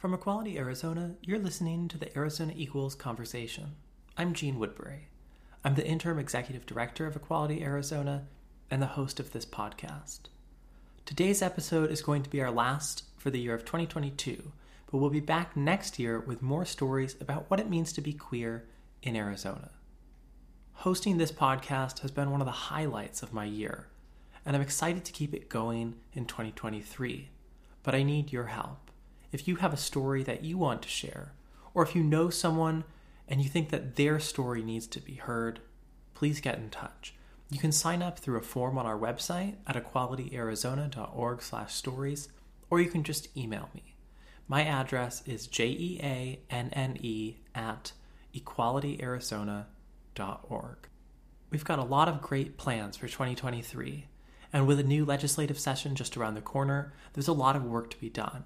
From Equality Arizona, you're listening to the Arizona Equals Conversation. I'm Jeanne Woodbury. I'm the interim executive director of Equality Arizona and the host of this podcast. Today's episode is going to be our last for the year of 2022, but we'll be back next year with more stories about what it means to be queer in Arizona. Hosting this podcast has been one of the highlights of my year, and I'm excited to keep it going in 2023. But I need your help if you have a story that you want to share, or if you know someone and you think that their story needs to be heard, please get in touch. You can sign up through a form on our website at equalityarizona.org/stories, or you can just email me. My address is jeanne at equalityarizona.org. We've got a lot of great plans for 2023, and with a new legislative session just around the corner, there's a lot of work to be done.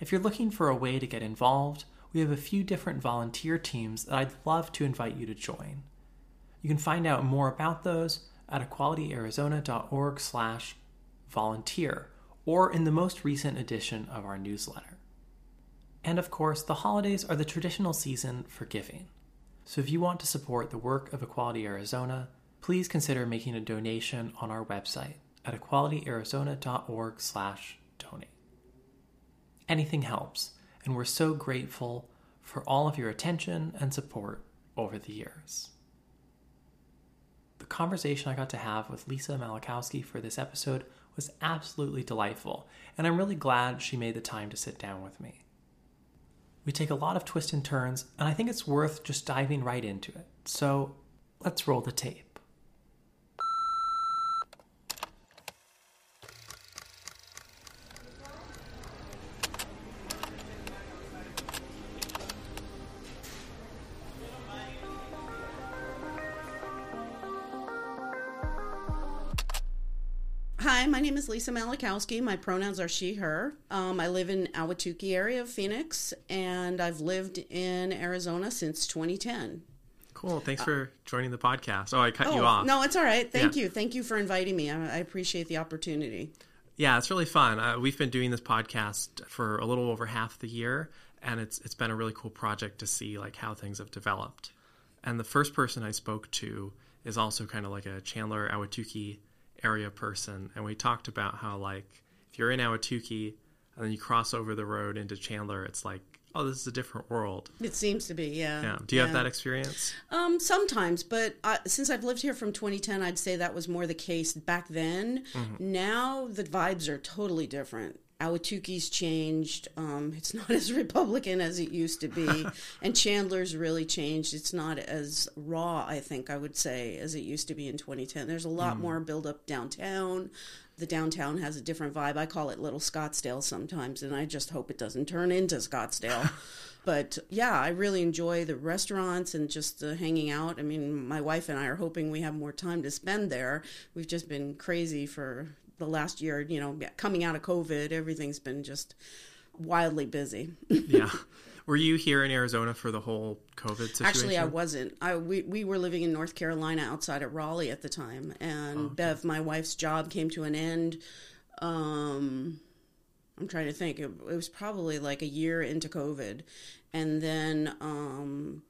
If you're looking for a way to get involved, we have a few different volunteer teams that I'd love to invite you to join. You can find out more about those at equalityarizona.org/volunteer or in the most recent edition of our newsletter. And of course, the holidays are the traditional season for giving. So if you want to support the work of Equality Arizona, please consider making a donation on our website at equalityarizona.org/donate. Anything helps, and we're so grateful for all of your attention and support over the years. The conversation I got to have with Lisa Malachowsky for this episode was absolutely delightful, and I'm really glad she made the time to sit down with me. We take a lot of twists and turns, and I think it's worth just diving right into it. So let's roll the tape. Lisa Malachowsky. My pronouns are she, her. Um, I live in Ahwatukee area of Phoenix, and I've lived in Arizona since 2010. Cool. Thanks for joining the podcast. Oh, I cut oh, you off. No, it's all right. Thank yeah. you. Thank you for inviting me. I, I appreciate the opportunity. Yeah, it's really fun. Uh, we've been doing this podcast for a little over half the year, and it's it's been a really cool project to see like how things have developed. And the first person I spoke to is also kind of like a Chandler Ahwatukee area person, and we talked about how like if you're in Ahwatukee and then you cross over the road into Chandler, it's like oh, this is a different world. It seems to be, yeah. Yeah. Do you yeah. have that experience? Um, sometimes, but uh, since I've lived here from 2010, I'd say that was more the case back then. Mm-hmm. Now the vibes are totally different. Ahwatukee's changed. Um, it's not as Republican as it used to be, and Chandler's really changed. It's not as raw, I think I would say, as it used to be in 2010. There's a lot mm. more build up downtown. The downtown has a different vibe. I call it Little Scottsdale sometimes, and I just hope it doesn't turn into Scottsdale. but yeah, I really enjoy the restaurants and just uh, hanging out. I mean, my wife and I are hoping we have more time to spend there. We've just been crazy for the last year, you know, coming out of COVID, everything's been just wildly busy. yeah. Were you here in Arizona for the whole COVID situation? Actually, I wasn't. I we, we were living in North Carolina outside of Raleigh at the time, and oh, okay. Bev, my wife's job, came to an end. Um, I'm trying to think. It, it was probably like a year into COVID, and then um,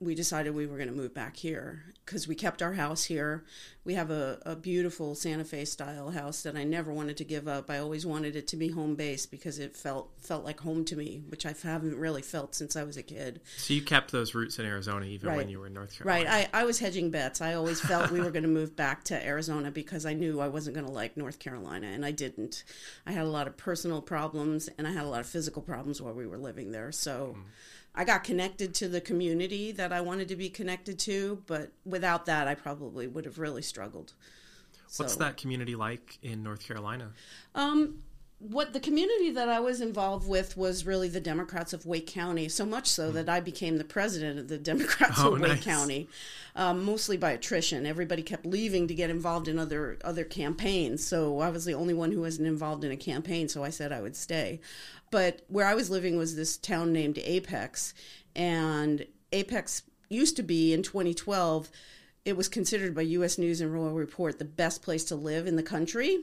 we decided we were going to move back here because we kept our house here. We have a, a beautiful Santa Fe style house that I never wanted to give up. I always wanted it to be home based because it felt felt like home to me, which I haven't really felt since I was a kid. So you kept those roots in Arizona even right. when you were in North Carolina. Right. I, I was hedging bets. I always felt we were going to move back to Arizona because I knew I wasn't going to like North Carolina, and I didn't. I had a lot of personal problems and I had a lot of physical problems while we were living there. So. Mm I got connected to the community that I wanted to be connected to, but without that, I probably would have really struggled. What's so, that community like in North Carolina? Um, what the community that I was involved with was really the Democrats of Wake County, so much so that I became the president of the Democrats oh, of Wake nice. County, um, mostly by attrition. Everybody kept leaving to get involved in other other campaigns, so I was the only one who wasn't involved in a campaign. So I said I would stay. But where I was living was this town named Apex, and Apex used to be in 2012. It was considered by U.S. News and World Report the best place to live in the country.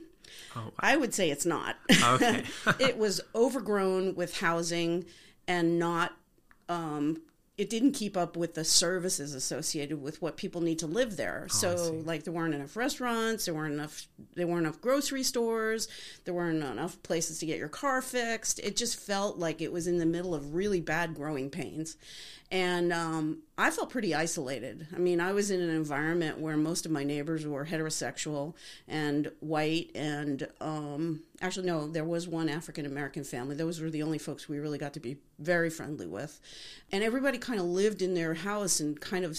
Oh, wow. I would say it's not. Okay. it was overgrown with housing and not um, it didn't keep up with the services associated with what people need to live there. Oh, so like there weren't enough restaurants, there weren't enough there weren't enough grocery stores, there weren't enough places to get your car fixed. It just felt like it was in the middle of really bad growing pains. And um, I felt pretty isolated. I mean, I was in an environment where most of my neighbors were heterosexual and white, and um, actually, no, there was one African American family. Those were the only folks we really got to be very friendly with. And everybody kind of lived in their house and kind of,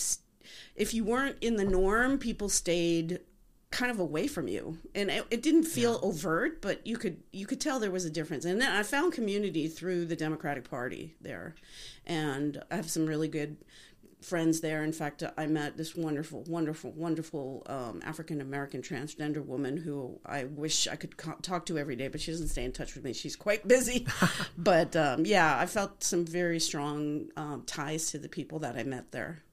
if you weren't in the norm, people stayed kind of away from you. And it, it didn't feel yeah. overt but you could you could tell there was a difference. And then i found community through the democratic party there. And i have some really good friends there. In fact i met this wonderful wonderful wonderful um, african american transgender woman who i wish i could co- talk to every day but she doesn't stay in touch with me. She's quite busy. But um, yeah i felt some very strong um, ties to the people that i met there.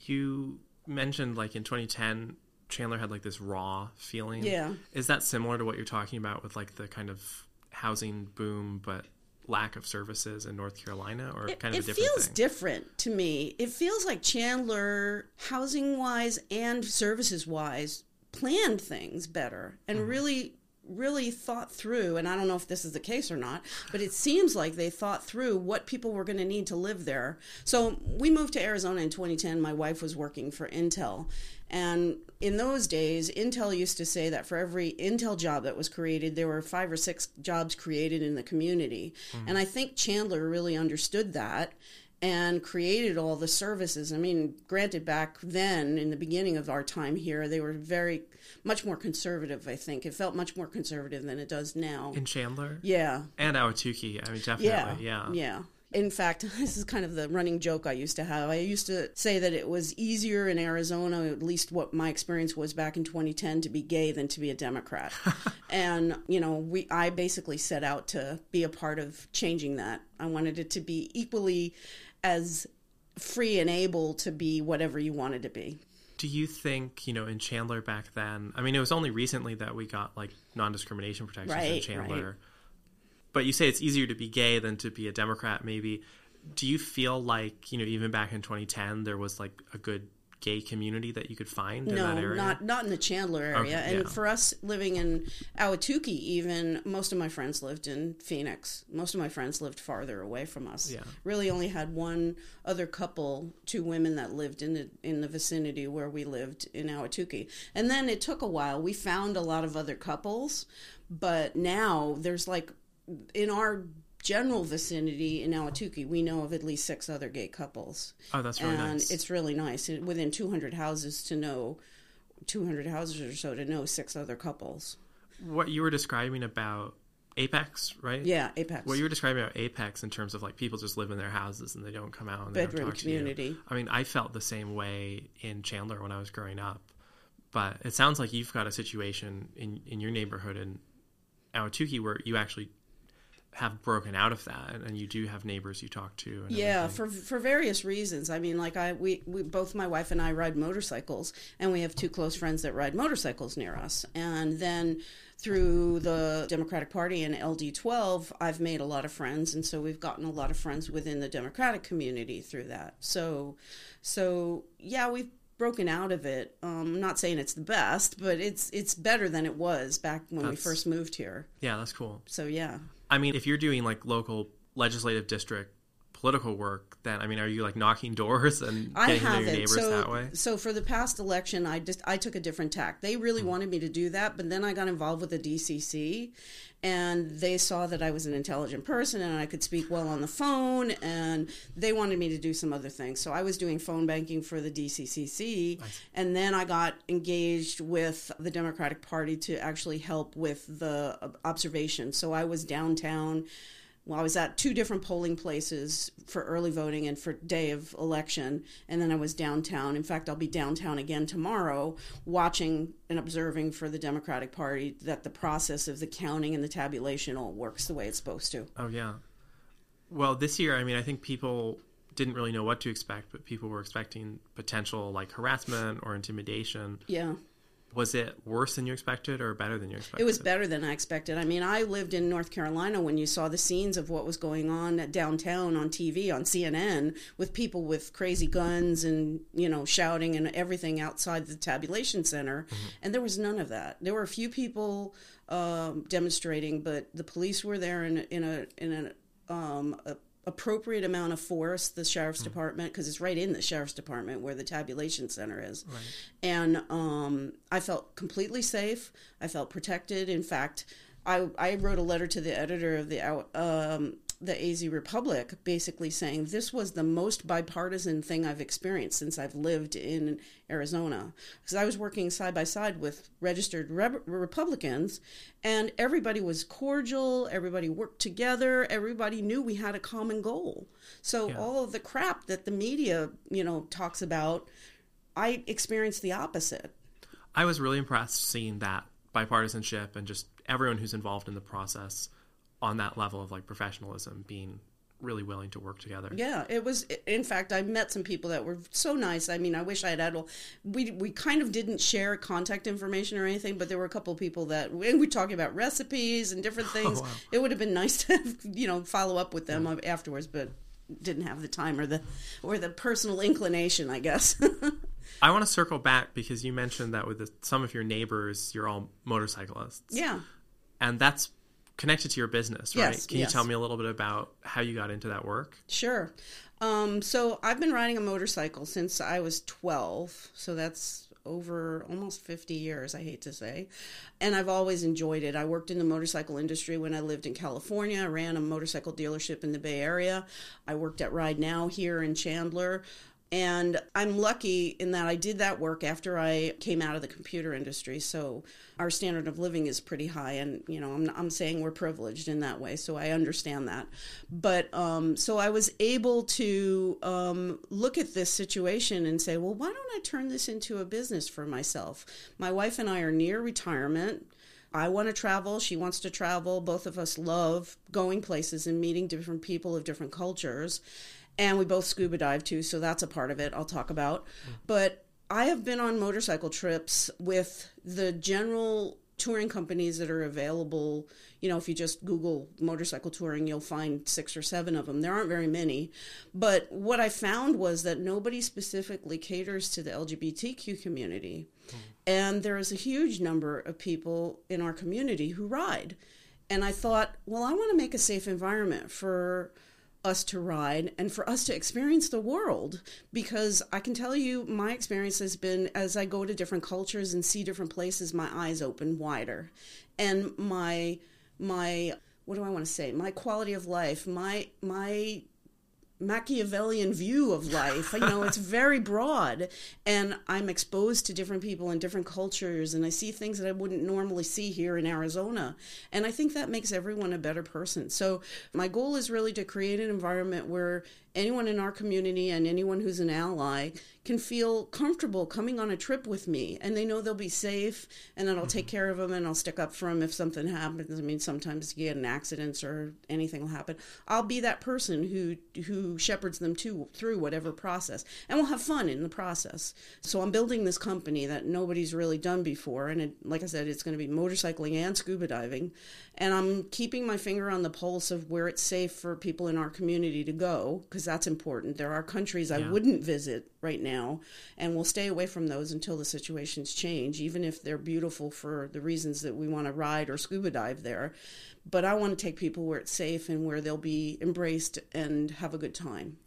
You mentioned like in 2010 Chandler had like this raw feeling. Yeah. Is that similar to what you're talking about with like the kind of housing boom but lack of services in North Carolina or it, kind of it feels thing? different to me. It feels like Chandler housing wise and services wise planned things better and mm-hmm. really really thought through, and I don't know if this is the case or not, but it seems like they thought through what people were going to need to live there. So we moved to Arizona in 2010. My wife was working for Intel. And in those days, Intel used to say that for every Intel job that was created, there were five or six jobs created in the community. Mm-hmm. And I think Chandler really understood that and created all the services. I mean, granted, back then, in the beginning of our time here, they were very much more conservative. I think it felt much more conservative than it does now. In Chandler, yeah, and Ahwatukee. I mean, definitely, yeah, yeah. yeah. In fact, this is kind of the running joke I used to have. I used to say that it was easier in Arizona, at least what my experience was back in 2010, to be gay than to be a Democrat. and, you know, we I basically set out to be a part of changing that. I wanted it to be equally as free and able to be whatever you wanted to be. Do you think, you know, in Chandler back then, I mean, it was only recently that we got like non discrimination protections right, in Chandler. Right but you say it's easier to be gay than to be a Democrat, maybe. Do you feel like, you know, even back in 2010, there was like a good gay community that you could find no, in that area? not not in the Chandler area. Okay, and yeah. for us living in Ahwatukee, even most of my friends lived in Phoenix. Most of my friends lived farther away from us. Yeah. Really, only had one other couple, two women that lived in the in the vicinity where we lived in Ahwatukee. And then it took a while. We found a lot of other couples, but now there's like in our general vicinity in Ahwatukee, we know of at least six other gay couples. Oh, that's really and nice. it's really nice. Within 200 houses to know, 200 houses or so to know six other couples. What you were describing about Apex, right? Yeah, Apex. What you were describing about Apex in terms of like people just live in their houses and they don't come out and they Bedroom don't talk community. To you. I mean, I felt the same way in Chandler when I was growing up. But it sounds like you've got a situation in in your neighborhood in Ahwatukee where you actually have broken out of that and you do have neighbors you talk to and yeah everything. for for various reasons. I mean like i we, we both my wife and i ride motorcycles and we have two close friends that ride motorcycles near us. And then through the democratic party and ld12 i've made a lot of friends and so we've gotten a lot of friends within the democratic community through that. So so yeah we've broken out of it. Um, i'm not saying it's the best but it's it's better than it was back when we first moved here. Yeah that's cool. So yeah i mean if you're doing like local legislative district political work then i mean are you like knocking doors and I getting to your neighbors so, that way so for the past election, I just I took a different tack. They really wanted me to do that, but then I got involved with the DCC, and they saw that I was an intelligent person and I could speak well on the phone, and they wanted me to do some other things. So I was doing phone banking for the DCCC, and then I got engaged with the Democratic Party to actually help with the uh, observation. So I was downtown well, I was at two different polling places for early voting and for day of election, and then I was downtown. In fact, I'll be downtown again tomorrow, watching and observing for the Democratic Party that the process of the counting and the tabulation all works the way it's supposed to. Oh yeah. Well, this year, I mean, I think people didn't really know what to expect, but people were expecting potential like harassment or intimidation. Yeah. Was it worse than you expected or better than you expected? It was better than I expected. I mean, I lived in North Carolina when you saw the scenes of what was going on downtown on TV on CNN with people with crazy guns and, you know, shouting and everything outside the tabulation center. Mm-hmm. And there was none of that. There were a few people um, demonstrating, but the police were there in, in a in a, um, a appropriate amount of force the sheriff's mm. department because it's right in the sheriff's department where the tabulation center is right. and um, i felt completely safe i felt protected in fact I, I wrote a letter to the editor of the um, the AZ Republic, basically saying this was the most bipartisan thing I've experienced since I've lived in Arizona. Because I was working side by side with registered Re- Republicans, and everybody was cordial, everybody worked together, everybody knew we had a common goal. So yeah. all of the crap that the media, you know, talks about, I experienced the opposite. I was really impressed seeing that bipartisanship and just everyone who's involved in the process on that level of like professionalism being really willing to work together. Yeah, it was. In fact, I met some people that were so nice. I mean, I wish I had had. We we kind of didn't share contact information or anything, but there were a couple of people that and we talking about recipes and different oh, things. Oh, wow. It would have been nice to have, you know follow up with them yeah. afterwards, but didn't have the time or the or the personal inclination, I guess. I want to circle back because you mentioned that with the, some of your neighbors, you're all motorcyclists. Yeah. And that's connected to your business, right? Yes, Can you tell me a little bit about how you got into that work? Sure. Um, so I've been riding a motorcycle since I was 12. So that's over almost 50 years, I hate to say. And I've always enjoyed it. I worked in the motorcycle industry when I lived in California. I ran a motorcycle dealership in the Bay Area. I worked at Ride Now here in Chandler. And I'm lucky in that I did that work after I came out of the computer industry. So our standard of living is pretty high. And, you know, I'm, I'm saying we're privileged in that way. So I understand that. But um, so I was able to um, look at this situation and say, well, why don't I turn this into a business for myself? My wife and I are near retirement. I want to travel. She wants to travel. Both of us love going places and meeting different people of different cultures and we both scuba dive too, so that's a part of it I'll talk about. Mm. But I have been on motorcycle trips with the general touring companies that are available. You know, if you just Google motorcycle touring, you'll find six or seven of them. There aren't very many. But what I found was that nobody specifically caters to the LGBTQ community. Mm. And there is a huge number of people in our community who ride. And I thought, well, I want to make a safe environment for us to ride and for us to experience the world. Because I can tell you my experience has been as I go to different cultures and see different places my eyes open wider. And my my what do I want to say? My quality of life my my Machiavellian view of life. You know, it's very broad, and I'm exposed to different people and different cultures, and I see things that I wouldn't normally see here in Arizona. And I think that makes everyone a better person. So, my goal is really to create an environment where anyone in our community and anyone who's an ally can feel comfortable coming on a trip with me and they know they'll be safe and that I'll take mm-hmm. care of them and I'll stick up for them if something happens. I mean, sometimes you get in accidents or anything will happen. I'll be that person who who shepherds them to through whatever process and we'll have fun in the process. So I'm building this company that nobody's really done before and it, like I said, it's going to be motorcycling and scuba diving and I'm keeping my finger on the pulse of where it's safe for people in our community to go because that's important. There are countries I wouldn't visit right now, and we'll stay away from those until the situations change, even if they're beautiful for the reasons that we want to ride or scuba dive there. But I want to take people where it's safe and where they'll be embraced and have a good time.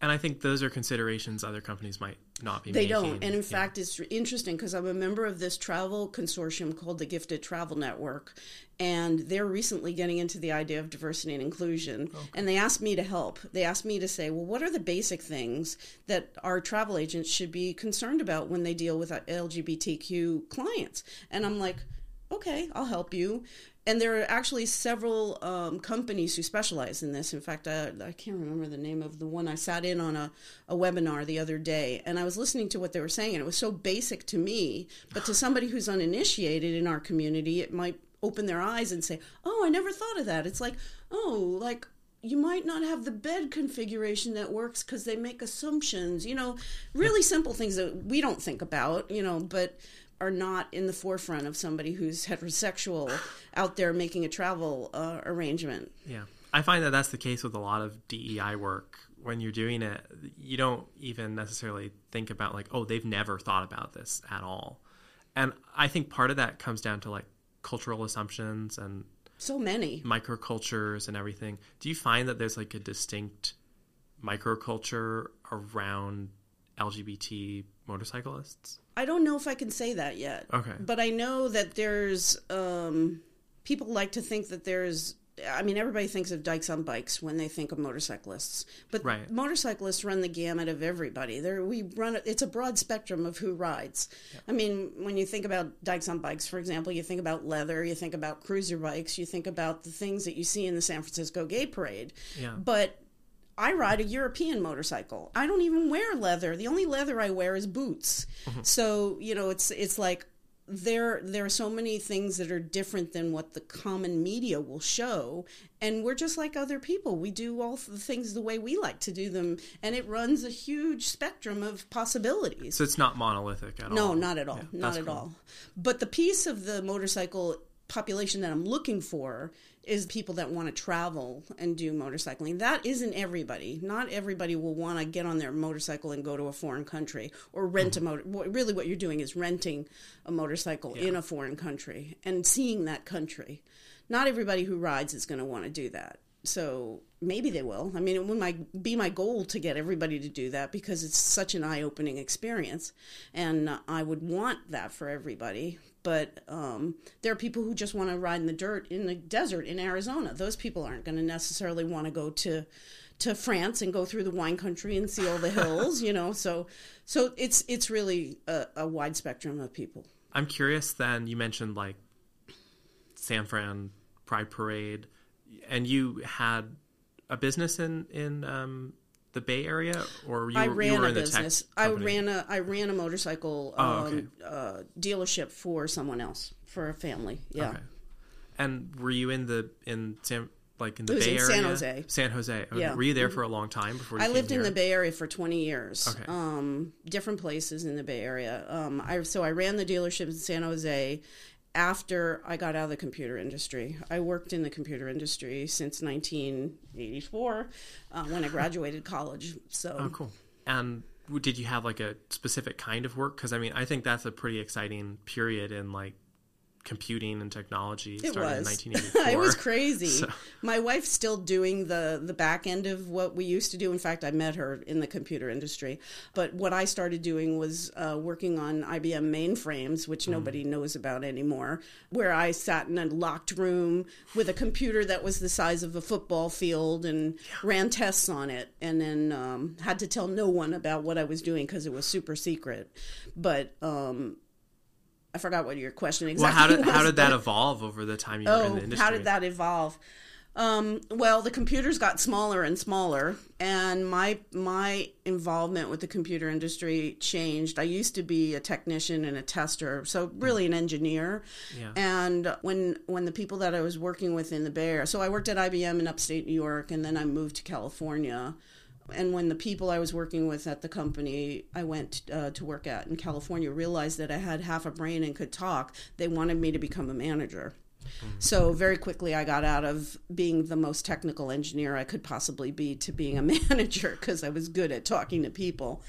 And I think those are considerations other companies might not be they making. don't and in yeah. fact it's interesting because i'm a member of this travel consortium called the gifted travel network and they're recently getting into the idea of diversity and inclusion okay. and they asked me to help they asked me to say well what are the basic things that our travel agents should be concerned about when they deal with uh, lgbtq clients and i'm like okay i'll help you and there are actually several um, companies who specialize in this. In fact, I, I, can't remember the name of the one I sat in on a, a webinar the other day, and I was listening to what they were saying, and it was so basic to me, but to somebody who's uninitiated in our community, it might open their eyes and say, "Oh, I never thought of that." It's like, "Oh, like you might not have the bed configuration that works because they make assumptions you know really simple things that we don't think about you know but are not in the forefront of somebody who's heterosexual out there making a travel uh, arrangement. Yeah. I find that that's the case with a lot of DEI work. When you're doing it, you don't even necessarily think about, like, oh, they've never thought about this at all. And I think part of that comes down to like cultural assumptions and so many microcultures and everything. Do you find that there's like a distinct microculture around LGBT motorcyclists? I don't know if I can say that yet. Okay. But I know that there's um, people like to think that there's I mean, everybody thinks of dykes on bikes when they think of motorcyclists, but right. motorcyclists run the gamut of everybody. There, we run. It's a broad spectrum of who rides. Yeah. I mean, when you think about dykes on bikes, for example, you think about leather, you think about cruiser bikes, you think about the things that you see in the San Francisco Gay Parade. Yeah. But I ride a European motorcycle. I don't even wear leather. The only leather I wear is boots. Mm-hmm. So, you know, it's it's like there there are so many things that are different than what the common media will show and we're just like other people we do all the things the way we like to do them and it runs a huge spectrum of possibilities so it's not monolithic at no, all no not at all yeah, not at cool. all but the piece of the motorcycle population that i'm looking for is people that want to travel and do motorcycling. That isn't everybody. Not everybody will want to get on their motorcycle and go to a foreign country or rent mm-hmm. a motor. Really, what you're doing is renting a motorcycle yeah. in a foreign country and seeing that country. Not everybody who rides is going to want to do that. So maybe they will. I mean, it would my, be my goal to get everybody to do that because it's such an eye opening experience. And I would want that for everybody but um, there are people who just want to ride in the dirt in the desert in Arizona. Those people aren't going to necessarily want to go to to France and go through the wine country and see all the hills, you know. So so it's it's really a, a wide spectrum of people. I'm curious. Then you mentioned like San Fran Pride Parade, and you had a business in in um, the Bay Area, or you, I ran you were a in the business. I ran a I ran a motorcycle oh, okay. um, uh, dealership for someone else for a family. Yeah. Okay. And were you in the in San like in the Bay in Area? San Jose. San Jose. Okay. Yeah. Were you there for a long time before? I lived here? in the Bay Area for twenty years. Okay. Um, different places in the Bay Area. Um, I so I ran the dealership in San Jose, after I got out of the computer industry. I worked in the computer industry since 1984 uh, when I graduated college. So, oh, cool. And did you have like a specific kind of work? Because I mean, I think that's a pretty exciting period in like computing and technology it started was. in 1984. it was crazy. So. My wife's still doing the the back end of what we used to do. In fact, I met her in the computer industry. But what I started doing was uh, working on IBM mainframes, which mm. nobody knows about anymore. Where I sat in a locked room with a computer that was the size of a football field and yeah. ran tests on it, and then um, had to tell no one about what I was doing because it was super secret. But um, I forgot what your question exactly well, how did, was. How did that evolve over the time you oh, were in the industry? How did that evolve? Um, well, the computers got smaller and smaller, and my my involvement with the computer industry changed. I used to be a technician and a tester, so really an engineer. Yeah. And when when the people that I was working with in the Bay Area, so I worked at IBM in upstate New York, and then I moved to California and when the people I was working with at the company I went uh, to work at in California realized that I had half a brain and could talk, they wanted me to become a manager. Mm-hmm. So very quickly, I got out of being the most technical engineer I could possibly be to being a manager because I was good at talking to people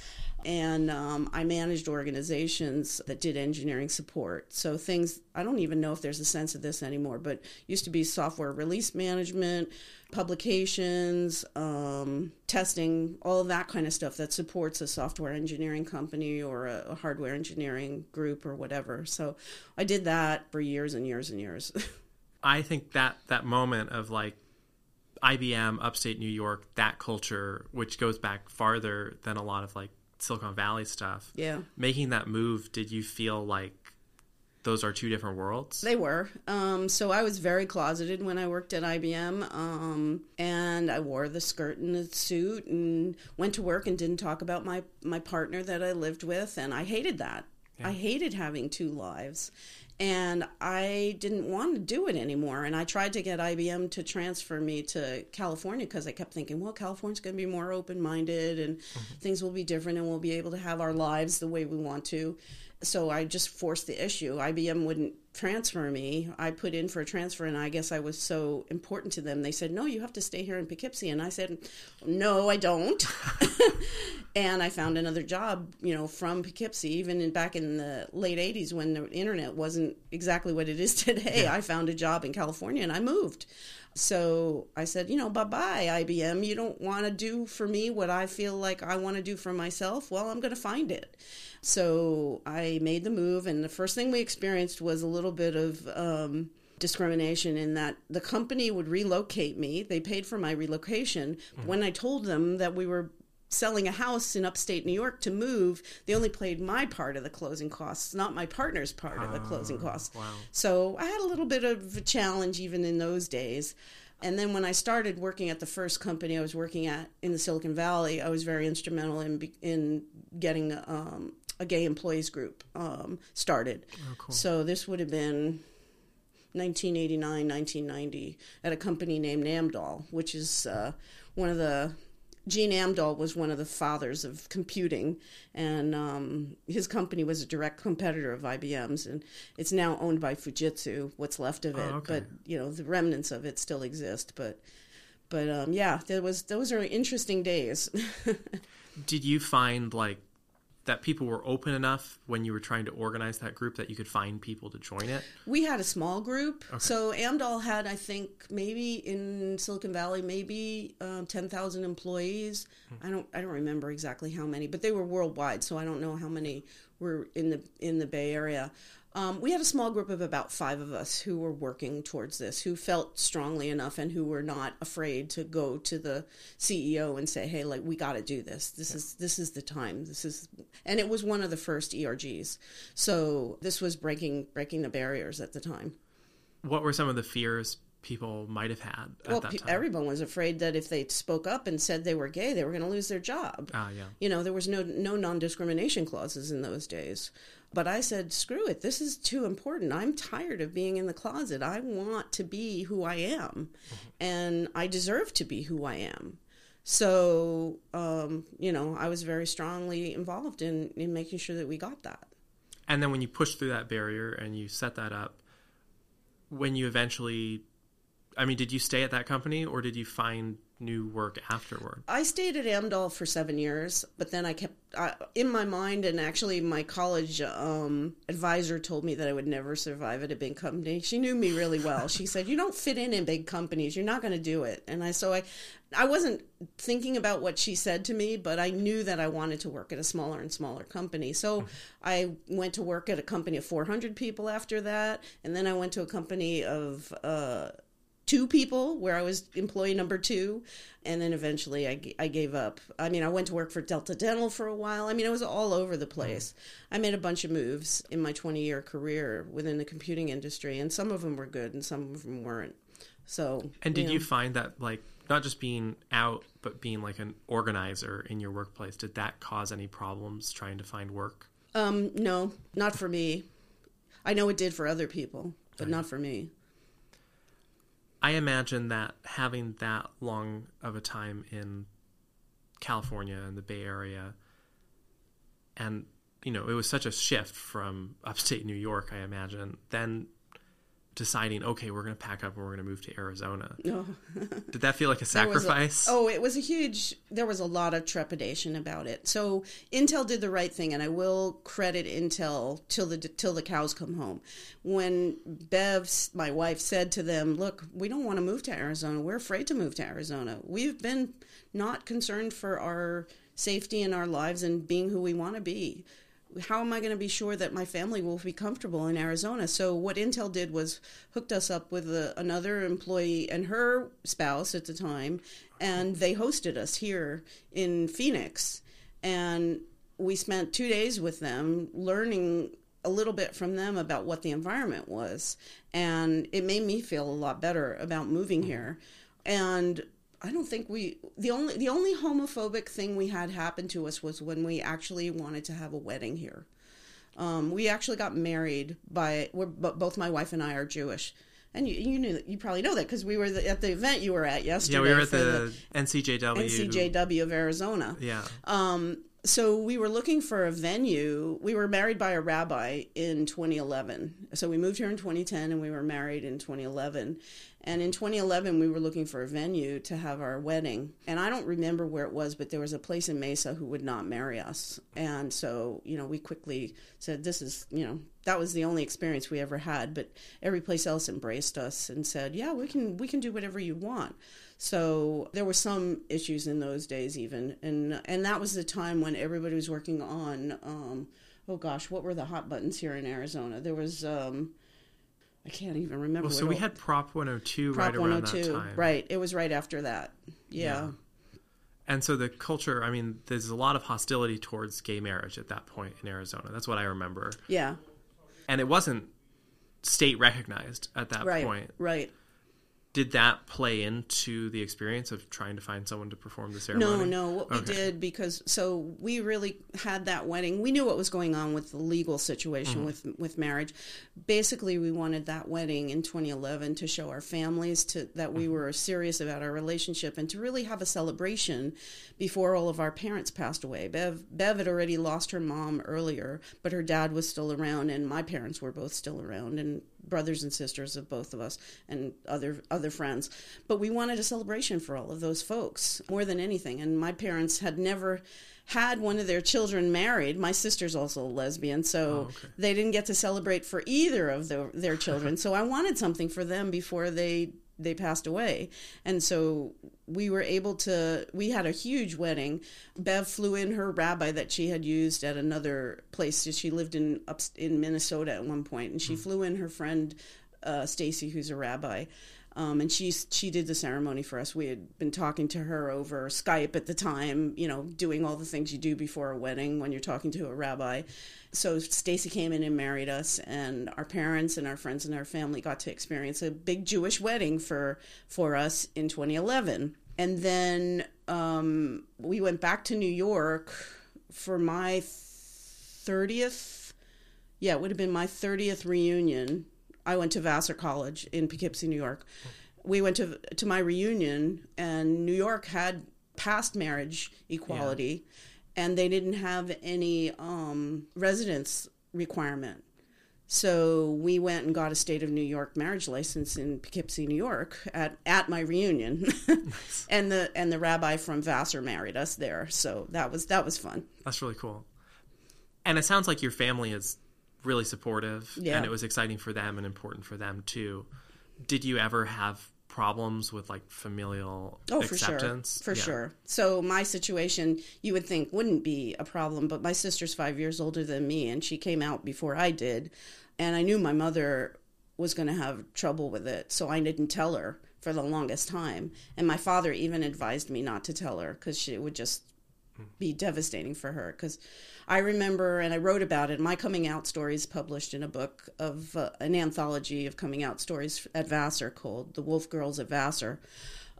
and um, I managed organizations that did engineering support. So things I don't even know if there's a sense of this anymore, but used to be software release management, publications, um, testing, all of that kind of stuff that supports a software engineering company or a, a hardware engineering group or whatever. So I did that for years and years and years. I think that that moment of like IBM, upstate New York, that culture, which goes back farther than a lot of like Silicon Valley stuff. Yeah. Making that move, did you feel like those are two different worlds? They were. Um, so I was very closeted when I worked at IBM, um, and I wore the skirt and the suit, and went to work and didn't talk about my my partner that I lived with, and I hated that. Yeah. I hated having two lives, and I didn't want to do it anymore. And I tried to get IBM to transfer me to California because I kept thinking, well, California's going to be more open minded and mm-hmm. things will be different and we'll be able to have our lives the way we want to. So I just forced the issue. IBM wouldn't transfer me. I put in for a transfer, and I guess I was so important to them. They said, "No, you have to stay here in Poughkeepsie." And I said, "No, I don't." and I found another job, you know, from Poughkeepsie. Even in, back in the late '80s, when the internet wasn't exactly what it is today, yeah. I found a job in California, and I moved. So I said, you know, bye bye, IBM. You don't want to do for me what I feel like I want to do for myself. Well, I'm going to find it. So I made the move, and the first thing we experienced was a little bit of um, discrimination in that the company would relocate me. They paid for my relocation. Mm-hmm. When I told them that we were selling a house in upstate New York to move, they only paid my part of the closing costs, not my partner's part of the closing ah, costs. Wow. So I had a little bit of a challenge even in those days. And then when I started working at the first company I was working at in the Silicon Valley, I was very instrumental in in getting um, a gay employees group um, started. Oh, cool. So this would have been 1989, 1990 at a company named Amdahl, which is uh, one of the Gene Amdahl was one of the fathers of computing, and um, his company was a direct competitor of IBM's, and it's now owned by Fujitsu. What's left of it, oh, okay. but you know the remnants of it still exist. But, but um, yeah, there was those are interesting days. Did you find like that people were open enough when you were trying to organize that group that you could find people to join it? We had a small group. Okay. So Amdahl had, I think, maybe in Silicon Valley, maybe um, ten thousand employees. Hmm. I don't, I don't remember exactly how many, but they were worldwide. So I don't know how many were in the in the Bay Area. Um, we had a small group of about five of us who were working towards this, who felt strongly enough and who were not afraid to go to the CEO and say, "Hey, like we got to do this. This yeah. is this is the time. This is." And it was one of the first ERGs, so this was breaking breaking the barriers at the time. What were some of the fears people might have had well, everyone was afraid that if they spoke up and said they were gay, they were going to lose their job. Ah, yeah. You know, there was no no non discrimination clauses in those days. But I said, screw it. This is too important. I'm tired of being in the closet. I want to be who I am, mm-hmm. and I deserve to be who I am. So, um, you know, I was very strongly involved in, in making sure that we got that. And then when you push through that barrier and you set that up, when you eventually, I mean, did you stay at that company or did you find new work afterward? I stayed at Amdahl for seven years, but then I kept in my mind, and actually, my college um, advisor told me that I would never survive at a big company. She knew me really well. She said, "You don't fit in in big companies. You're not going to do it." And I so I, I wasn't thinking about what she said to me, but I knew that I wanted to work at a smaller and smaller company. So mm-hmm. I went to work at a company of 400 people after that, and then I went to a company of. Uh, two people where I was employee number two. And then eventually I, I gave up. I mean, I went to work for Delta Dental for a while. I mean, I was all over the place. Mm-hmm. I made a bunch of moves in my 20 year career within the computing industry, and some of them were good and some of them weren't. So, and did you, know, you find that, like, not just being out, but being like an organizer in your workplace, did that cause any problems trying to find work? Um, no, not for me. I know it did for other people, but not for me. I imagine that having that long of a time in California and the Bay Area, and you know, it was such a shift from upstate New York. I imagine then deciding, okay, we're going to pack up and we're going to move to Arizona. Oh. Did that feel like a sacrifice? A, oh, it was a huge. There was a lot of trepidation about it. So Intel did the right thing, and I will credit Intel till the till the cows come home. When Bev, my wife, said to them, "Look, we don't want to move to Arizona. We're afraid to move to Arizona. We've been not concerned for our." safety and our lives and being who we want to be how am I going to be sure that my family will be comfortable in Arizona? So what Intel did was hooked us up with a, another employee and her spouse at the time, and they hosted us here in Phoenix, and we spent two days with them learning a little bit from them about what the environment was, and it made me feel a lot better about moving here, and I don't think we the only the only homophobic thing we had happen to us was when we actually wanted to have a wedding here. Um, we actually got married by we're both my wife and I are Jewish, and you you knew you probably know that because we were the, at the event you were at yesterday. Yeah, we were at the, the, NCJW NCJW of Arizona. Yeah. Um, so we were looking for a venue. We were married by a rabbi in 2011. So we moved here in 2010 and we were married in 2011. And in 2011, we were looking for a venue to have our wedding. And I don't remember where it was, but there was a place in Mesa who would not marry us. And so, you know, we quickly said, this is, you know, that was the only experience we ever had. But every place else embraced us and said, yeah, we can, we can do whatever you want. So there were some issues in those days, even, and and that was the time when everybody was working on, um, oh gosh, what were the hot buttons here in Arizona? There was, um, I can't even remember. Well, so we had Prop 102 Prop right 102, around that oh time, right? It was right after that, yeah. yeah. And so the culture, I mean, there's a lot of hostility towards gay marriage at that point in Arizona. That's what I remember. Yeah. And it wasn't state recognized at that right, point. Right did that play into the experience of trying to find someone to perform the ceremony? No, no. What okay. we did because so we really had that wedding. We knew what was going on with the legal situation mm-hmm. with with marriage. Basically, we wanted that wedding in 2011 to show our families to that we mm-hmm. were serious about our relationship and to really have a celebration before all of our parents passed away. Bev Bev had already lost her mom earlier, but her dad was still around, and my parents were both still around, and brothers and sisters of both of us and other other friends. But we wanted a celebration for all of those folks more than anything. And my parents had never had one of their children married. My sister's also a lesbian so oh, okay. they didn't get to celebrate for either of the, their children. So i wanted something for them before they they passed away. And so we were able to we had a huge wedding. Bev flew in her rabbi that she had used at another place. She lived in up in Minnesota at one point and she mm. flew in her friend uh, Stacy who's a rabbi um, and she she did the ceremony for us. We had been talking to her over Skype at the time, you know, doing all the things you do before a wedding when you're talking to a rabbi. So Stacy came in and married us, and our parents and our friends and our family got to experience a big Jewish wedding for for us in 2011. And then um, we went back to New York for my 30th. Yeah, it would have been my 30th reunion I went to Vassar College in Poughkeepsie, New York. We went to to my reunion, and New York had passed marriage equality, yeah. and they didn't have any um, residence requirement. So we went and got a state of New York marriage license in Poughkeepsie, New York, at at my reunion, nice. and the and the rabbi from Vassar married us there. So that was that was fun. That's really cool. And it sounds like your family is really supportive yeah. and it was exciting for them and important for them too. Did you ever have problems with like familial oh, acceptance? For sure. For yeah. sure. So my situation you would think wouldn't be a problem, but my sister's 5 years older than me and she came out before I did and I knew my mother was going to have trouble with it, so I didn't tell her for the longest time. And my father even advised me not to tell her cuz she would just be devastating for her because I remember, and I wrote about it. My coming out stories published in a book of uh, an anthology of coming out stories at Vassar called "The Wolf Girls at Vassar."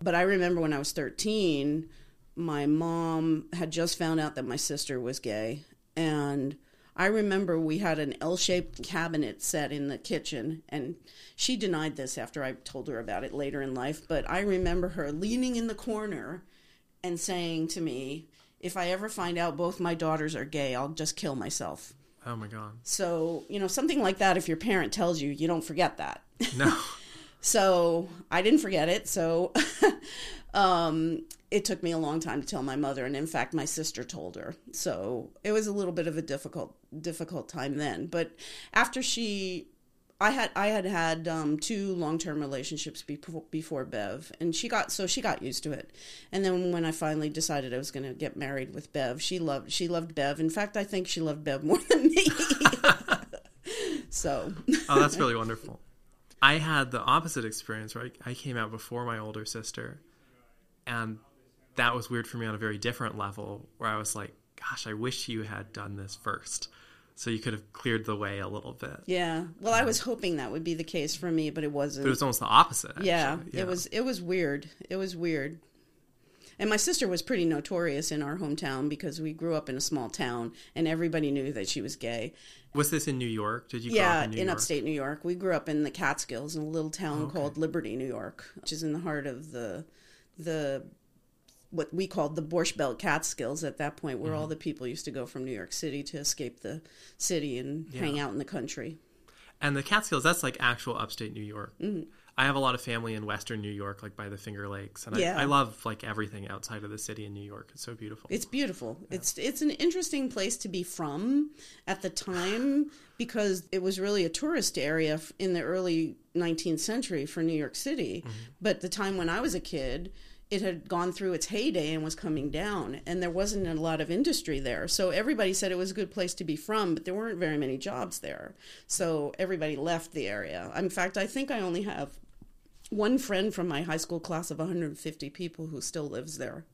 But I remember when I was thirteen, my mom had just found out that my sister was gay, and I remember we had an L-shaped cabinet set in the kitchen, and she denied this after I told her about it later in life. But I remember her leaning in the corner and saying to me, if I ever find out both my daughters are gay, I'll just kill myself. Oh my god. So, you know, something like that if your parent tells you, you don't forget that. No. so, I didn't forget it. So, um it took me a long time to tell my mother and in fact my sister told her. So, it was a little bit of a difficult difficult time then, but after she I had I had had um, two long term relationships before, before Bev, and she got so she got used to it. And then when I finally decided I was going to get married with Bev, she loved she loved Bev. In fact, I think she loved Bev more than me. so oh, that's really wonderful. I had the opposite experience. Right, I came out before my older sister, and that was weird for me on a very different level. Where I was like, "Gosh, I wish you had done this first so you could have cleared the way a little bit. Yeah. Well, I was hoping that would be the case for me, but it wasn't. But it was almost the opposite. Yeah, yeah, it was. It was weird. It was weird. And my sister was pretty notorious in our hometown because we grew up in a small town, and everybody knew that she was gay. Was this in New York? Did you? Yeah, in, in upstate New York. We grew up in the Catskills in a little town okay. called Liberty, New York, which is in the heart of the the what we called the Borscht Belt Catskills at that point, where all mm-hmm. the people used to go from New York City to escape the city and hang out in the country. And the Catskills, that's like actual upstate New York. Mm-hmm. I have a lot of family in Western New York, like by the Finger Lakes, and Yeah. I, I love like everything outside of the city in New York. It's so beautiful. It's beautiful. It's it's an interesting place to be from at the time because it was really a tourist area in the early 19th century for New York City. Mm-hmm. But the time when I was a kid, it had gone through its heyday and was coming down and there wasn't a lot of industry there. So everybody said it was a good place to be from, but there weren't very many jobs there. So everybody left the area. In fact, I think I only have one friend from my high school class of 150 people who still lives there.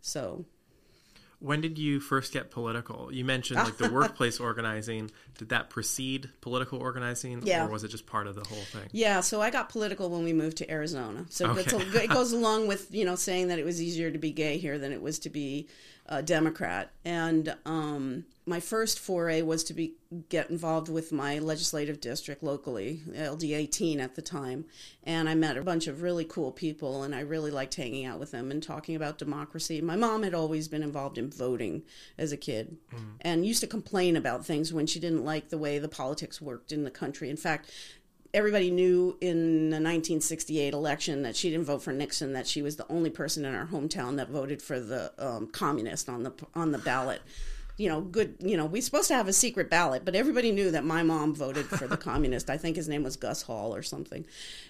So when did you first get political? You mentioned like the workplace organizing. Did that precede political organizing, Yeah. or was it just part of the whole thing? Yeah, so I got political when we moved to Arizona. So it's Okay. a, it goes along with you know saying that it was easier to be gay here than it was to be a Democrat. And um, my first foray was to be get involved with my legislative district locally, LD 18 at the time, and I met a bunch of really cool people, and I really liked hanging out with them and talking about democracy. My mom had always been involved in voting as a kid, and used to complain about things when she didn't like the way the politics worked in the country. In fact everybody knew in the 1968 election that she didn't vote for Nixon. That she was the only person in our hometown that voted for the um, communist on the on the ballot. You know, good. You know, we're supposed to have a secret ballot, but everybody knew that my mom voted for the communist. I think his name was Gus Hall or something.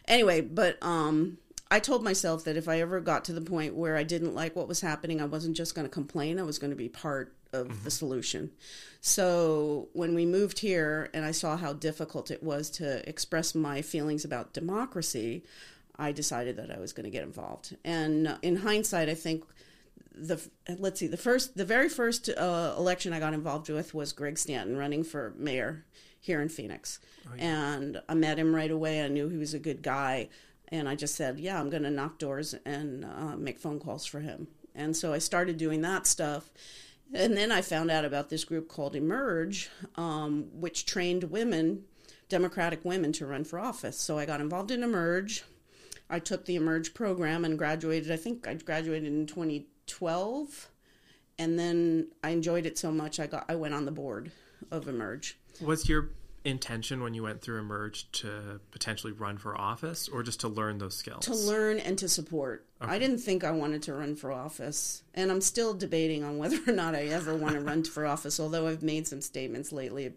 Anyway, but um, I told myself that if I ever got to the point where I didn't like what was happening, I wasn't just going to complain. I was going to be part of the solution. So when we moved here and I saw how difficult it was to express my feelings about democracy, I decided that I was going to get involved. And uh, in hindsight, I think the let's see the first the very first uh, election I got involved with was Greg Stanton running for mayor here in Phoenix, and I met him right away. I knew he was a good guy, and I just said, "Yeah, I'm going to knock doors and uh, make phone calls for him." And so I started doing that stuff. And then I found out about this group called Emerge, um, which trained women, Democratic women, to run for office. So I got involved in Emerge. I took the Emerge program and graduated. I think I graduated in 2012, and then I enjoyed it so much I got I went on the board of Emerge. What's your intention when you went through Emerge to potentially run for office, or just to learn those skills? to learn and to support. I didn't think I wanted to run for office, and I'm still debating on whether or not I ever want to run for office. Although I've made some statements lately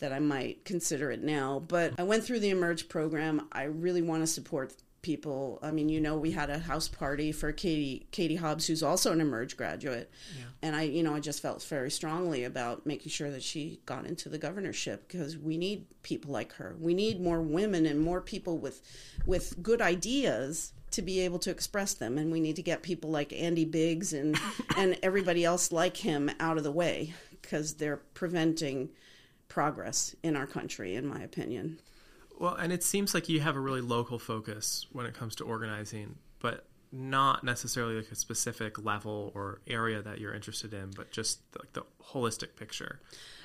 that I might consider it now. But I went through the Emerge program. I really want to support people. I mean, you know, we had a house party for Katie Katie Hobbs, who's also an Emerge graduate, and I, you know, I just felt very strongly about making sure that she got into the governorship because we need people like her. We need more women and more people with with good ideas to be able to express them, and we need to get people like Andy Biggs and and everybody else like him out of the way because they're preventing progress in our country, in my opinion. Well, and it seems like you have a really local focus when it comes to organizing, but not necessarily like a specific level or area that you're interested in, but just like the holistic picture.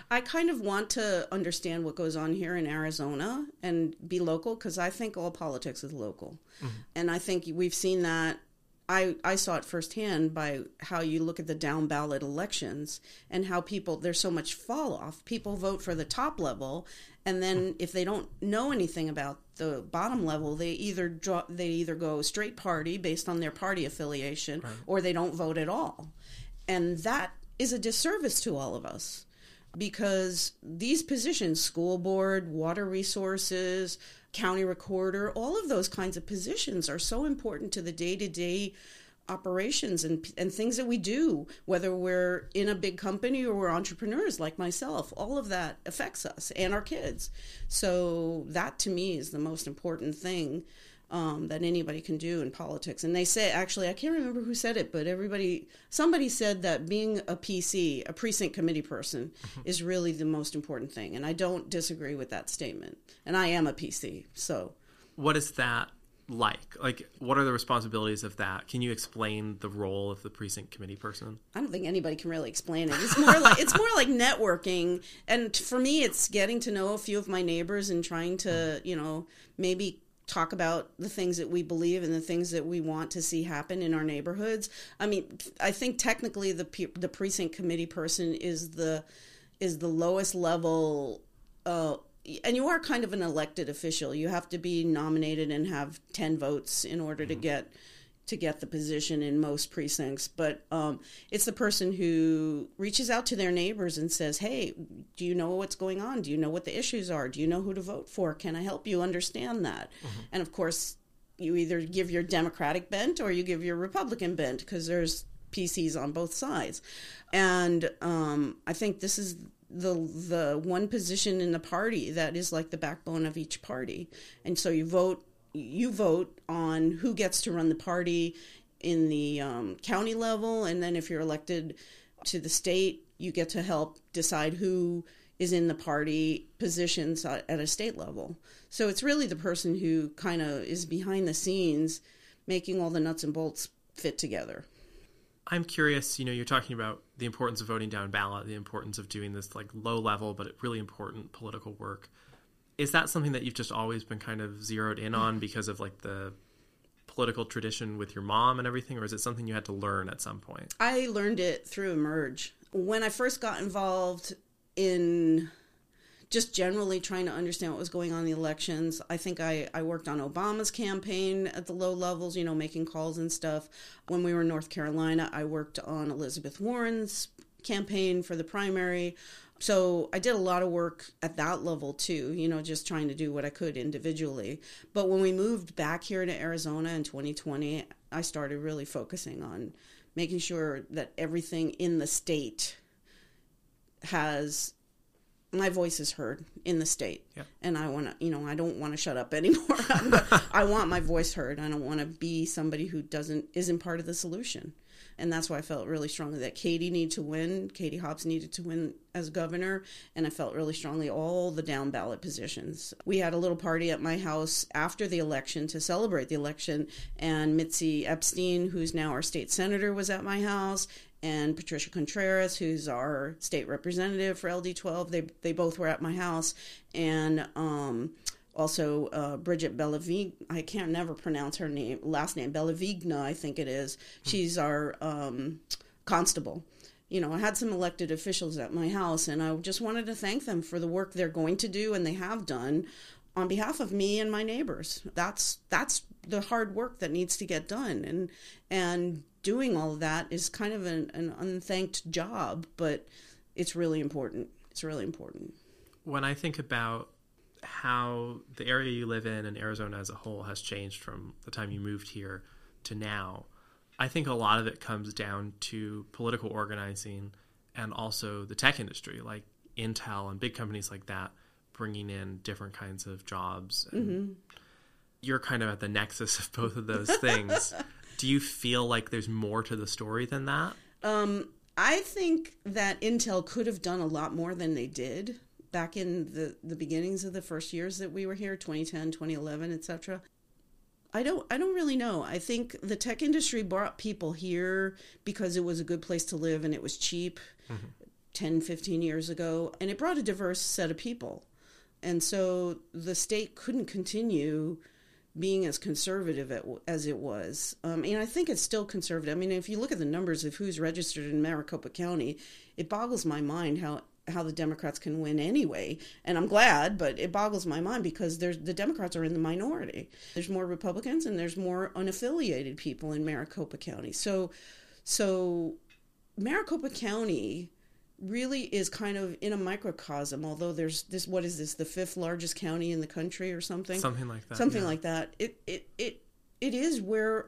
I kind of want to understand what goes on here in Arizona and be local because I think all politics is local. Mm-hmm. And I think we've seen that. I, I saw it firsthand by how you look at the down ballot elections and how people, there's so much fall off. People vote for the top level, and then hmm. if they don't know anything about the bottom level, they either draw, they either go straight party based on their party affiliation, or they don't vote at all. And that is a disservice to all of us because these positions school board water resources county recorder all of those kinds of positions are so important to the day-to-day operations and and things that we do whether we're in a big company or we're entrepreneurs like myself all of that affects us and our kids. So that to me is the most important thing um, that anybody can do in politics. And they say, actually, I can't remember who said it, but everybody, somebody said that being a PC, a precinct committee person, is really the most important thing. And I don't disagree with that statement. And I am a PC, so. What is that like? Like, what are the responsibilities of that? Can you explain the role of the precinct committee person? I don't think anybody can really explain it. It's more like it's more like networking, and for me, it's getting to know a few of my neighbors and trying to, you know, maybe talk about the things that we believe and the things that we want to see happen in our neighborhoods. I mean, I think technically the the precinct committee person is the is the lowest level uh, and you are kind of an elected official. You have to be nominated and have 10 votes in order mm-hmm. to get to get the position in most precincts, but um, it's the person who reaches out to their neighbors and says, Hey, do you know what's going on? Do you know what the issues are? Do you know who to vote for? Can I help you understand that? Mm-hmm. And of course, you either give your Democratic bent or you give your Republican bent because there's PCs on both sides. And um, I think this is the the one position in the party that is like the backbone of each party. And so you vote you vote on who gets to run the party in the um, county level, and then if you're elected to the state, you get to help decide who is in the party positions at a state level. So it's really the person who kind of is behind the scenes making all the nuts and bolts fit together. I'm curious, you know, you're talking about the importance of voting down ballot, the importance of doing this like low level but really important political work is that something that you've just always been kind of zeroed in on because of like the political tradition with your mom and everything, or is it something you had to learn at some point? I learned it through Emerge. When I first got involved in just generally trying to understand what was going on in the elections, I think I, I worked on Obama's campaign at the low levels, you know, making calls and stuff. When we were in North Carolina, I worked on Elizabeth Warren's campaign for the primary. So I did a lot of work at that level too, you know, just trying to do what I could individually. But when we moved back here to Arizona in 2020, I started really focusing on making sure that everything in the state has my voice is heard in the state yep. and i want to you know i don't want to shut up anymore i want my voice heard i don't want to be somebody who doesn't isn't part of the solution and that's why I felt really strongly that Katie needed to win. Katie Hobbs needed to win as governor, and I felt really strongly all the down ballot positions. We had a little party at my house after the election to celebrate the election, and Mitzi Epstein, who's now our state senator, was at my house, and Patricia Contreras, who's our state representative for LD12. They they both were at my house, and um, also uh, Bridget Bellavig. I can't never pronounce her name last name Bellavigna, I think it is. Hmm. She's our um, constable. You know, I had some elected officials at my house, and I just wanted to thank them for the work they're going to do and they have done on behalf of me and my neighbors. That's that's the hard work that needs to get done, and and doing all of that is kind of an, an unthanked job, but it's really important. It's really important. When I think about how the area you live in and Arizona as a whole has changed from the time you moved here to now. I think a lot of it comes down to political organizing and also the tech industry, like Intel and big companies like that, bringing in different kinds of jobs. Mm-hmm. You're kind of at the nexus of both of those things. Do you feel like there's more to the story than that? Um, I think that Intel could have done a lot more than they did back in the, the beginnings of the first years that we were here 2010 2011 etc I don't I don't really know. I think the tech industry brought people here because it was a good place to live and it was cheap mm-hmm. 10 15 years ago and it brought a diverse set of people. And so the state couldn't continue being as conservative as it was. Um, and I think it's still conservative. I mean, if you look at the numbers of who's registered in Maricopa County, it boggles my mind how how the Democrats can win anyway. And I'm glad, but it boggles my mind because there's the Democrats are in the minority. There's more Republicans and there's more unaffiliated people in Maricopa County. So so Maricopa County really is kind of in a microcosm although there's this what is this the fifth largest county in the country or something something like that something yeah. like that it it it it is where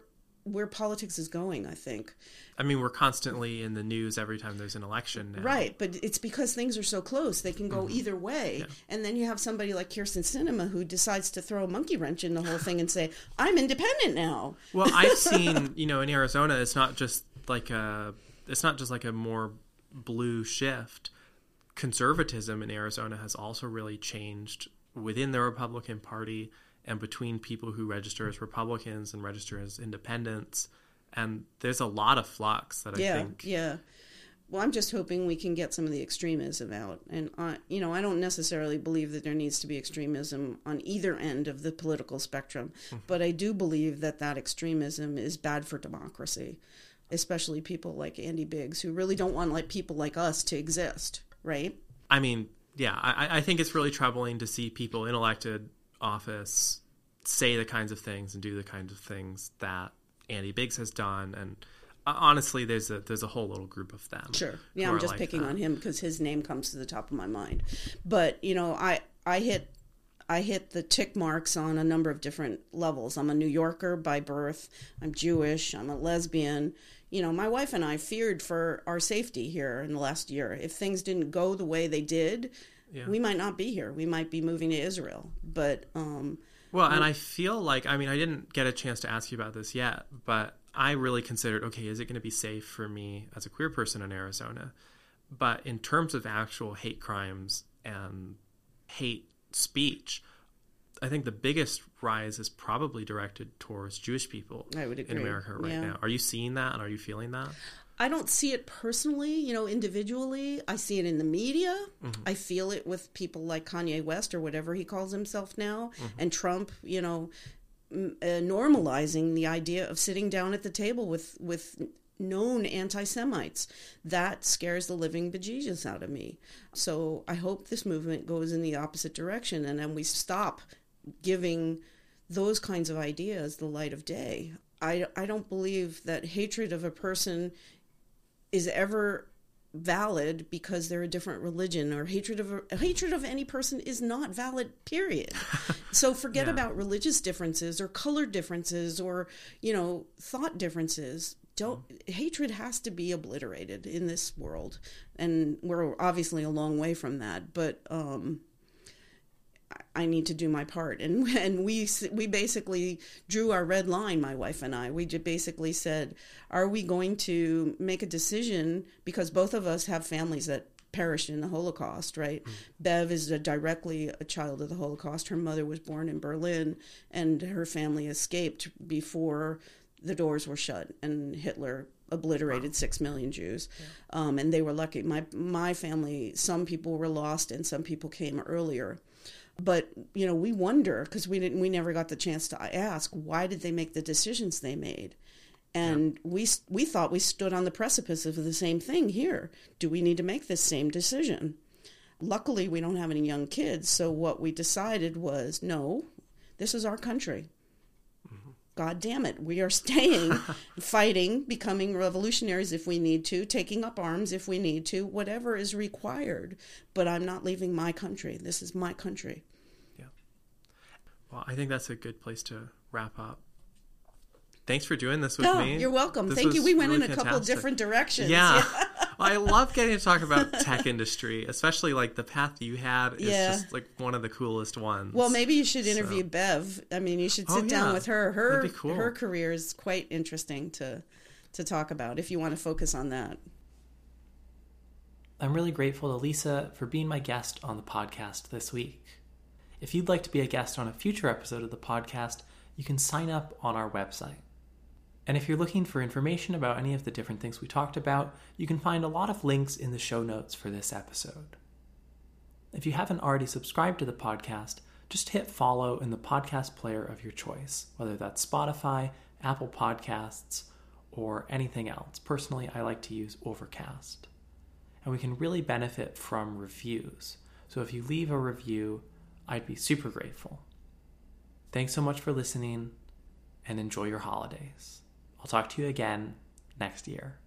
where politics is going, I think. I mean, we're constantly in the news every time there's an election. Now. Right, but it's because things are so close. They can go mm-hmm. either way. Yeah. And then you have somebody like Kyrsten Sinema who decides to throw a monkey wrench in the whole thing and say, I'm independent now. Well, I've seen, you know, in Arizona, it's not just like a, it's not just like a more blue shift. Conservatism in Arizona has also really changed within the Republican Party and between people who register as Republicans and register as independents. And there's a lot of flux that I yeah, think. Yeah. well, I'm just hoping we can get some of the extremism out. And, I, you know, I don't necessarily believe that there needs to be extremism on either end of the political spectrum, mm-hmm. but I do believe that that extremism is bad for democracy, especially people like Andy Biggs, who really don't want like people like us to exist, right? I mean, yeah, I, I think it's really troubling to see people in elected office say the kinds of things and do the kinds of things that Andy Biggs has done and uh, honestly, there's a there's a whole little group of them. Sure. Yeah, I'm just like picking that. on him because his name comes to the top of my mind. But you know, I I hit I hit the tick marks on a number of different levels. I'm a New Yorker by birth. I'm Jewish. I'm a lesbian. You know, my wife and I feared for our safety here in the last year. If things didn't go the way they did, yeah. we might not be here. We might be moving to Israel. But um, well, and I feel like I mean I didn't get a chance to ask you about this yet, but I really considered okay, is it going to be safe for me as a queer person in Arizona? But in terms of actual hate crimes and hate speech, I think the biggest rise is probably directed towards Jewish people in America right yeah. now. Are you seeing that and are you feeling that? I don't see it personally, you know, individually. I see it in the media. Mm-hmm. I feel it with people like Kanye West or whatever he calls himself now, mm-hmm. and Trump, you know, uh, normalizing the idea of sitting down at the table with with known anti-Semites. That scares the living bejesus out of me. So I hope this movement goes in the opposite direction, and then we stop giving those kinds of ideas the light of day. I, I don't believe that hatred of a person is ever valid because they're a different religion or hatred of a, hatred of any person is not valid period so forget yeah. about religious differences or color differences or you know thought differences don't mm. hatred has to be obliterated in this world and we're obviously a long way from that but um I need to do my part. And and we we basically drew our red line, my wife and I. We just basically said, are we going to make a decision because both of us have families that perished in the Holocaust, right? Mm. Bev is a directly a child of the Holocaust. Her mother was born in Berlin, and her family escaped before the doors were shut and Hitler obliterated wow. six million Jews, yeah. um, and they were lucky. My my family, some people were lost, and some people came earlier but you know we wonder because we didn't we never got the chance to ask why did they make the decisions they made and yeah. we we thought we stood on the precipice of the same thing here do we need to make this same decision luckily we don't have any young kids so what we decided was no this is our country. God damn it we are staying fighting becoming revolutionaries if we need to taking up arms if we need to whatever is required but i'm not leaving my country this is my country Yeah. well, I think that's a good place to wrap up. Thanks for doing this with oh, me. You're welcome. This Thank you. We went really in a fantastic. couple different directions. Yeah. yeah. well, I love getting to talk about tech industry, especially like the path you had is yeah. just like one of the coolest ones. Well, maybe you should interview so. Bev. I mean, you should oh, sit oh, down with her. Her cool. her career is quite interesting to to talk about if you want to focus on that. I'm really grateful to Lisa for being my guest on the podcast this week. If you'd like to be a guest on a future episode of the podcast, you can sign up on our website. And if you're looking for information about any of the different things we talked about, you can find a lot of links in the show notes for this episode. If you haven't already subscribed to the podcast, just hit follow in the podcast player of your choice, whether that's Spotify, Apple Podcasts, or anything else. Personally, I like to use Overcast. And we can really benefit from reviews. So if you leave a review, I'd be super grateful. Thanks so much for listening and enjoy your holidays. I'll talk to you again next year.